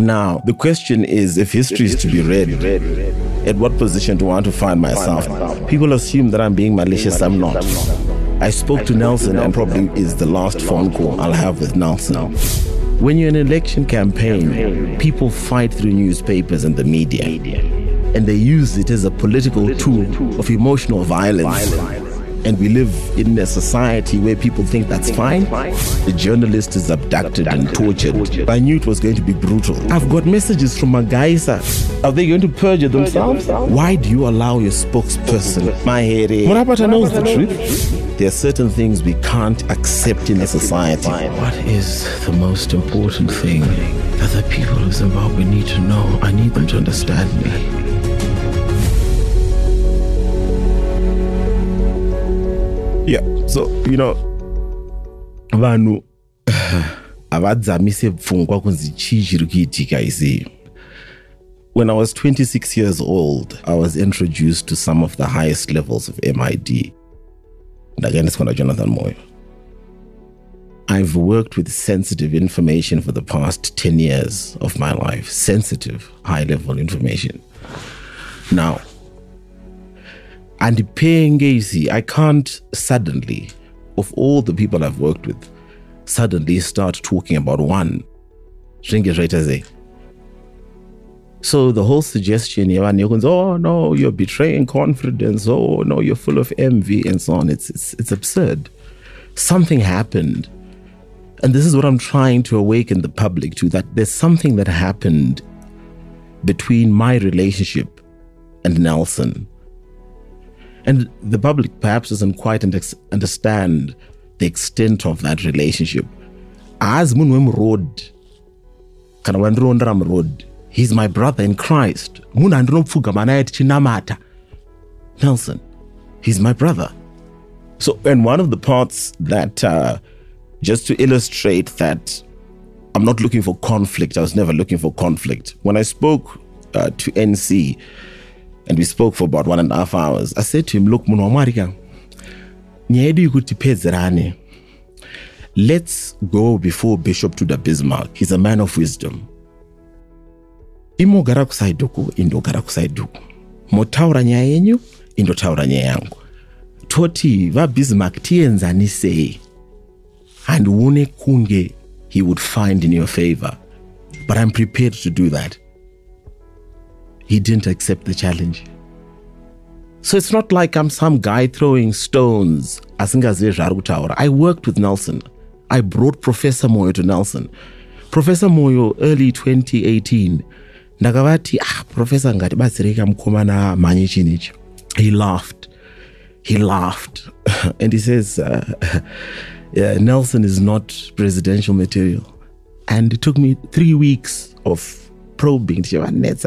Now, the question is if history is to be read, at what position do I want to find myself? People assume that I'm being malicious. I'm not. I spoke to Nelson, and probably is the last phone call I'll have with Nelson. When you're in an election campaign, people fight through newspapers and the media, and they use it as a political tool of emotional violence and we live in a society where people think that's fine, the journalist is abducted and tortured. I knew it was going to be brutal. I've got messages from Magaisa. Are they going to perjure themselves? Why do you allow your spokesperson, my Mahere? Murapata knows the truth. There are certain things we can't accept in a society. What is the most important thing that the people of Zimbabwe need to know? I need them to understand me. Yeah. So, you know, vanhu havadzamise pfungwa kunzi chii chiri kuitika when i was 26 years old i was introduced to some of the highest levels of mid ndakaendeswa najonathan moyo. I've worked with sensitive information for the past 10 years of my life. Sensitive high level information. Now and paying Pengezi, I can't suddenly, of all the people I've worked with, suddenly start talking about one. So the whole suggestion, oh no, you're betraying confidence, oh no, you're full of envy, and so on. It's, it's it's absurd. Something happened. And this is what I'm trying to awaken the public to that there's something that happened between my relationship and Nelson and the public perhaps doesn't quite understand the extent of that relationship. As munhu road, kana wandironda road, he's my brother in Christ. Nelson, he's my brother. So, and one of the parts that, uh, just to illustrate that I'm not looking for conflict, I was never looking for conflict. When I spoke uh, to NC, and we spoke for about one and a half hours. I said to him, Look, munhu wamwarika nyaya tipedzerane. Let's go before bishop tudor bismarck. He's a man of wisdom. Imogara kusaidhi uku indogara kusaidhi uku motaura nyaya yenyu indotaura nyaya yangu. Toti vabismarck tienzanisei handione kunge he would find in your favor. But i'm prepared to do that he didn't accept the challenge. So it's not like I'm some guy throwing stones. I worked with Nelson. I brought Professor Moyo to Nelson. Professor Moyo, early 2018, ndakavati ah professor ngatibatsirei mukomana mhanye chinichi he laughed he laughed and he says uh, yeah, nelson is not presidential material and it took me three weeks of probing you want net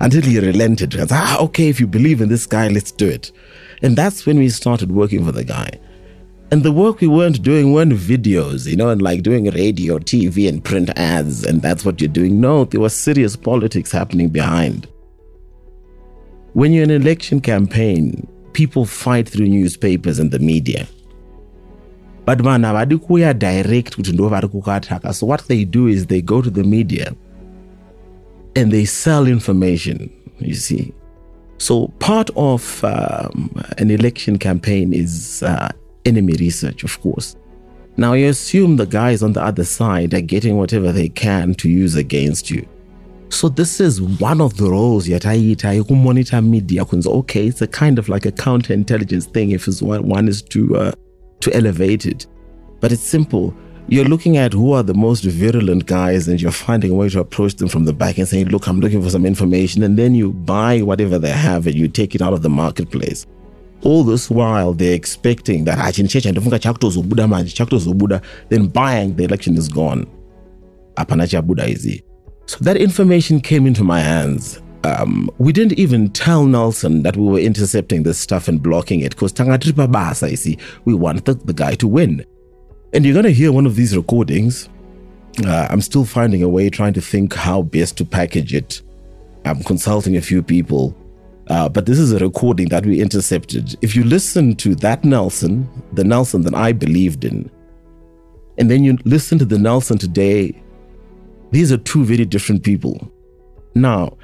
until he relented. He ah, okay, if you believe in this guy, let's do it. And that's when we started working for the guy. And the work we weren't doing weren't videos, you know, and like doing radio, TV, and print ads, and that's what you're doing. No, there was serious politics happening behind. When you're in an election campaign, people fight through newspapers and the media but vanhu havadi kuuya direct kuti ndo vari kukataka. So what they do is they go to the media and they sell information you see. So part of um, an election campaign is uh, enemy research of course. Now you assume the guys on the other side are getting whatever they can to use against you. So this is one of the roles yataiita yekumonitor media. Okay it's a kind of like a counterintelligence thing if one, one is to uh, to elevate it. But it's simple. You're looking at who are the most virulent guys and you're finding a way to approach them from the back and saying, Look, I'm looking for some information. And then you buy whatever they have and you take it out of the marketplace. All this while they're expecting that ah, then buying the election is gone. So that information came into my hands um, we didn't even tell Nelson that we were intercepting this stuff and blocking it because Tangatripa Basa, you see, we wanted the guy to win. And you're going to hear one of these recordings. Uh, I'm still finding a way, trying to think how best to package it. I'm consulting a few people. Uh, but this is a recording that we intercepted. If you listen to that Nelson, the Nelson that I believed in, and then you listen to the Nelson today These are two very different people. Now,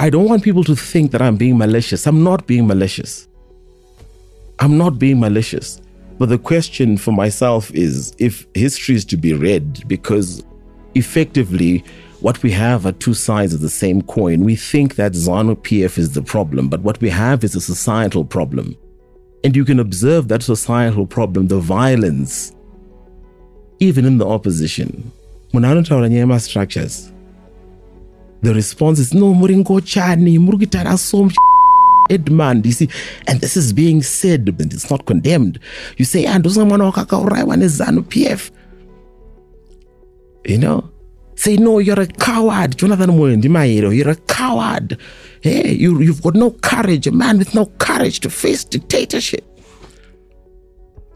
I don't want people to think that I'm being malicious. I'm not being malicious. I'm not being malicious. But the question for myself is if history is to be read, because effectively, what we have are two sides of the same coin. We think that ZANU PF is the problem, but what we have is a societal problem. And you can observe that societal problem, the violence, even in the opposition. Nyaya structures. The response is no muringo chani murukitara som Edmund, you see, and this is being said, and it's not condemned. You say, ah, and mwana wakakauraiwa nezanu PF. You know, say no you're a coward. Jonathan you're a coward. Hey you, you've got no courage. A man with no courage to face dictatorship.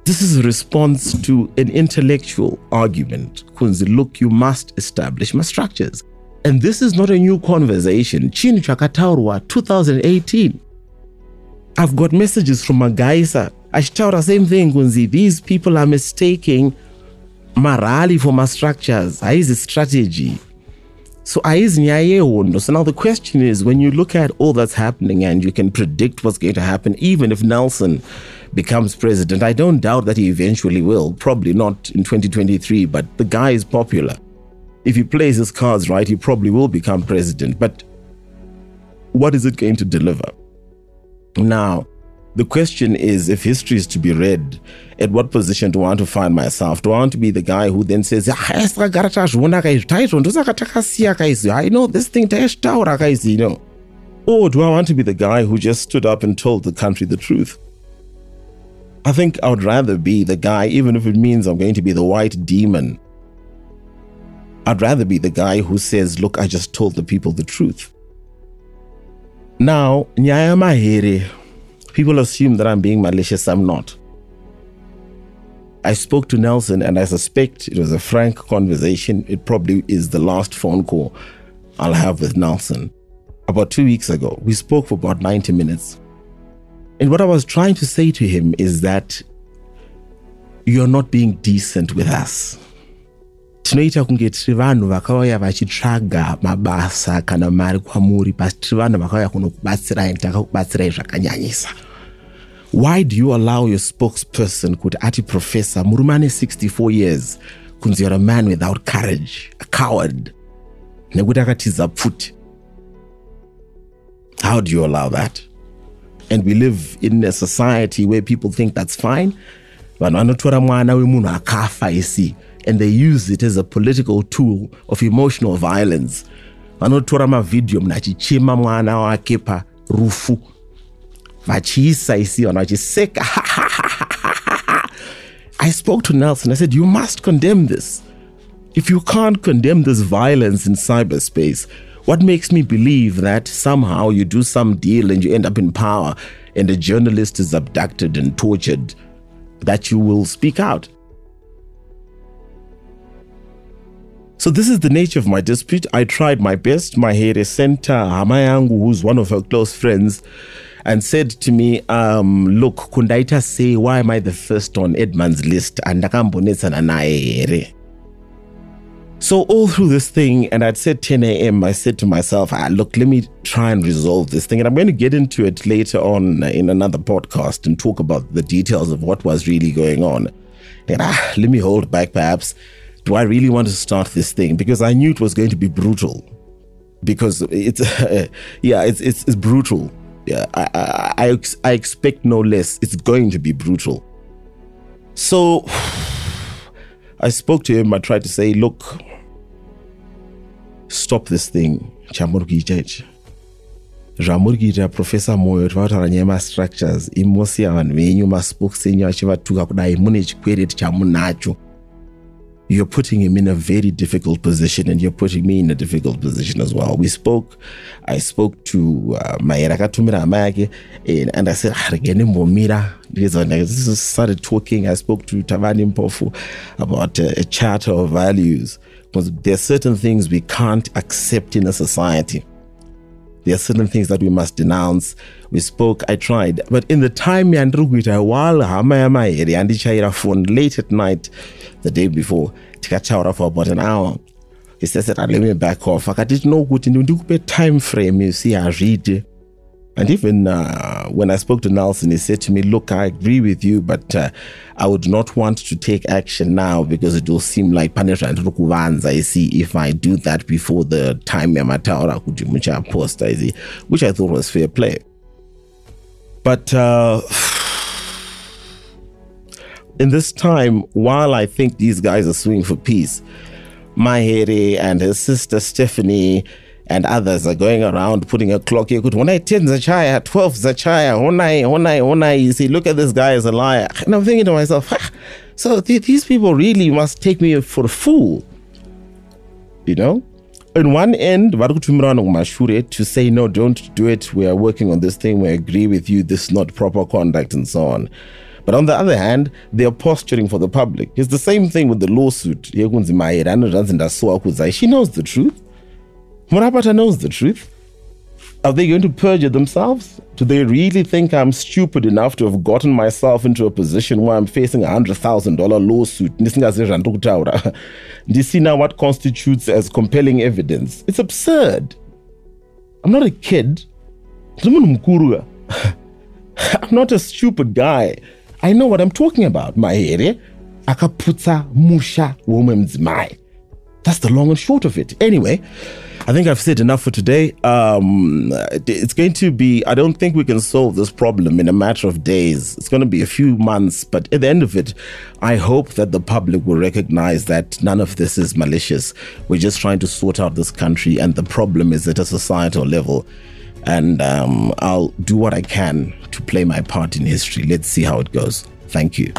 This is a response to an intellectual argument kunzi. Look you must establish my structures and this is not a new conversation. Chinhu chakataurwa 2018 i've got messages from magaisa. Achitaura same thing kunzi these people are mistaking marali for my structures. Haizi strategy. So haizi nyaya yehondo so now the question is when you look at all that's happening and you can predict what's going to happen even if nelson becomes president i don't doubt that he eventually will. Probably not in 2023 but the guy is popular if he plays his cards right he probably will become president but what is it going to deliver now the question is if history is to be read, at what position do I want to find myself? Do I want to be the guy who then says, ah, I know this thing, you know? Or do I want to be the guy who just stood up and told the country the truth? I think I would rather be the guy, even if it means I'm going to be the white demon. I'd rather be the guy who says, Look, I just told the people the truth. Now, Nyaya Mahere People assume that I'm being malicious. I'm not. I spoke to Nelson, and I suspect it was a frank conversation. It probably is the last phone call I'll have with Nelson. About two weeks ago, we spoke for about 90 minutes. And what I was trying to say to him is that you're not being decent with us. Tinoita kunge tiri vanhu vakauya vachitsvaga mabasa kana mari kwamuri basi tiri vanhu vakauya kunokubatsirai takakubatsirai zvakanyanyisa. Why do you allow your spokesperson kuti ati professor murume ane 64 years kunzi you're a man without courage a coward nekuti akatiza pfuti? How do you allow that? And we live in a society where people think that's fine. Vanhu vanotora mwana wemunhu akafa isi and they use it as a political tool of emotional violence. Vanotora mavhidhiyo munhu achichema mwana wake parufu vachiisa isi vanhu vachiseka. I spoke to nelson. I said you must condemn this. If you can't condemn this violence in cyberspace what makes me believe that somehow you do some deal and you end up in power and a journalist is abducted and tortured that you will speak out So this is the nature of my dispute. I tried my best. My hair center, Hamayangu, who's one of her close friends, and said to me, um, look, kundaita say, why am I the first on Edmund's list? And so all through this thing, and I'd said 10 a.m., I said to myself, ah, look, let me try and resolve this thing. And I'm going to get into it later on in another podcast and talk about the details of what was really going on. And ah, let me hold back perhaps do I really want to start this thing? Because I knew it was going to be brutal. Because it's, yeah, it's, it's, it's brutal. Yeah, I, I, I, I expect no less. It's going to be brutal. So I spoke to him. I tried to say, look, stop this thing. chamurikuita zvamuri kuita profesa moyo tivataura nyaya yemastructures imosiya vanhu venyu maspokes enyu achivatuka kudai mune chikwereti chamunacho you're putting him in a very difficult position and you're putting me in a difficult position as well. We spoke, I spoke to uh, Amayake and I said, Mbomira. I started talking. I spoke to Tavani Mpofu about uh, a charter of values because there are certain things we can't accept in a society. There are certain things that we must denounce. We spoke, I tried. But in the time yandiri kuita while hama yamahere yandichaira phone late at night the day before tikataura for about an hour he says that let me back off akati tinokuti ndikupe time frame you see hazviite and even uh, when I spoke to Nelson, he said to me, Look, I agree with you, but uh, I would not want to take action now because it will seem like punishment I see if I do that before the time which I thought was fair play. But uh, in this time, while I think these guys are suing for peace, Mahere and his sister Stephanie and others are going around putting a clock here. When I 10 Zachaya, 12 Zachaya, when I, when I, when I, you see, look at this guy as a liar. And I'm thinking to myself, ah, so th- these people really must take me for a fool. You know? On one end, to say, no, don't do it. We are working on this thing. We agree with you. This is not proper conduct and so on. But on the other hand, they are posturing for the public. It's the same thing with the lawsuit. She knows the truth. Murapata knows the truth. Are they going to perjure themselves? Do they really think I'm stupid enough to have gotten myself into a position where I'm facing a $100,000 lawsuit? Do you see now what constitutes as compelling evidence? It's absurd. I'm not a kid. I'm not a stupid guy. I know what I'm talking about. Mahere eh? akaputsa musha womemdzimai. That's the long and short of it. Anyway, I think I've said enough for today. Um, it's going to be, I don't think we can solve this problem in a matter of days. It's going to be a few months, but at the end of it, I hope that the public will recognize that none of this is malicious. We're just trying to sort out this country, and the problem is at a societal level. And um, I'll do what I can to play my part in history. Let's see how it goes. Thank you.